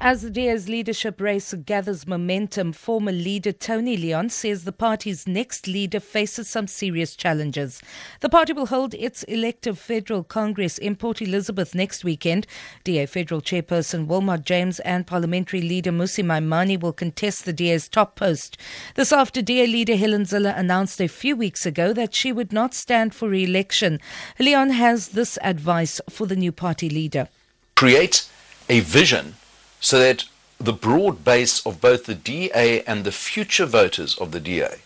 As the DA's leadership race gathers momentum, former leader Tony Leon says the party's next leader faces some serious challenges. The party will hold its elective federal congress in Port Elizabeth next weekend. DA federal chairperson Wilmot James and parliamentary leader Mmusi Maimane will contest the DA's top post. This after DA leader Helen Zille announced a few weeks ago that she would not stand for re-election. Leon has this advice for the new party leader. Create a vision so that the broad base of both the DA and the future voters of the DA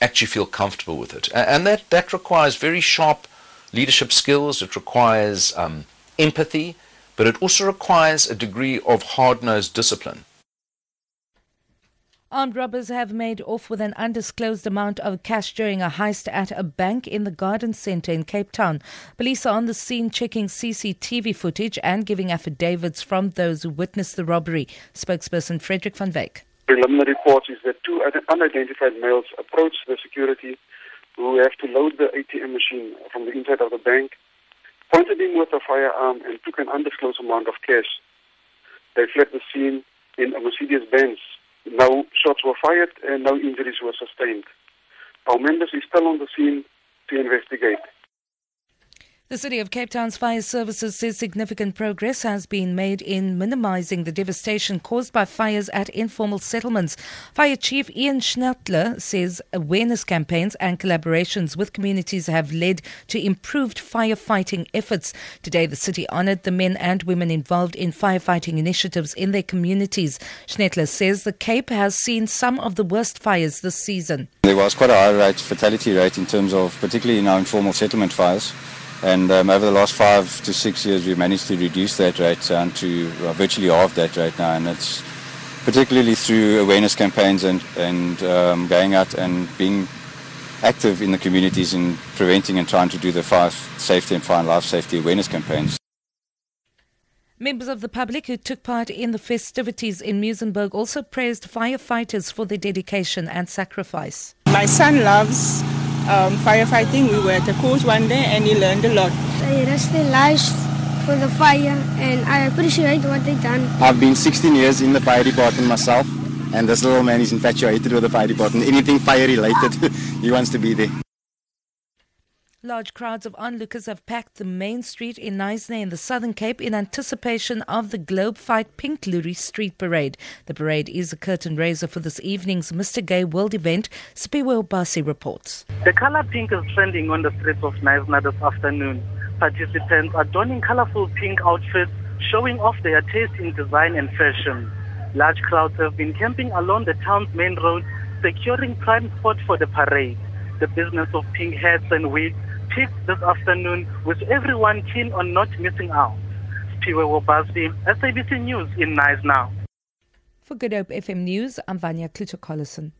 actually feel comfortable with it. And that, that requires very sharp leadership skills, it requires um, empathy, but it also requires a degree of hard nosed discipline. Armed robbers have made off with an undisclosed amount of cash during a heist at a bank in the Garden Centre in Cape Town. Police are on the scene checking CCTV footage and giving affidavits from those who witnessed the robbery. Spokesperson Frederick van Wyk. Preliminary reports is that two unidentified males approached the security who have to load the ATM machine from the inside of the bank, pointed him with a firearm and took an undisclosed amount of cash. They fled the scene in a Mercedes Benz no shots were fired and no injuries were sustained. Our members is still on the scene to investigate. The City of Cape Town's fire services says significant progress has been made in minimizing the devastation caused by fires at informal settlements. Fire Chief Ian Schnetler says awareness campaigns and collaborations with communities have led to improved firefighting efforts. Today, the city honored the men and women involved in firefighting initiatives in their communities. Schnetler says the Cape has seen some of the worst fires this season. There was quite a high rate, fatality rate in terms of particularly in our informal settlement fires. And um, over the last five to six years, we've managed to reduce that rate down to uh, virtually half that rate now. And it's particularly through awareness campaigns and, and um, going out and being active in the communities in preventing and trying to do the fire safety and fire and life safety awareness campaigns. Members of the public who took part in the festivities in Muizenberg also praised firefighters for their dedication and sacrifice. My son loves um, firefighting. We were at a course one day and he learned a lot. They risked their lives for the fire and I appreciate what they've done. I've been 16 years in the fire department myself and this little man is infatuated with the fire department. Anything fire related, he wants to be there. Large crowds of onlookers have packed the main street in Knysna in the Southern Cape in anticipation of the Globe Fight Pink Loerie Street Parade. The parade is a curtain raiser for this evening's Mr. Gay World event. Spiwe Basi reports. The color pink is trending on the streets of Knysna this afternoon. Participants are donning colorful pink outfits, showing off their taste in design and fashion. Large crowds have been camping along the town's main road, securing prime spot for the parade. The business of pink hats and wigs this afternoon with everyone keen on not missing out. Spiwe Wobasi, SABC News in Knysna. For Good Hope FM News, I'm Vanya Kluter-Collison.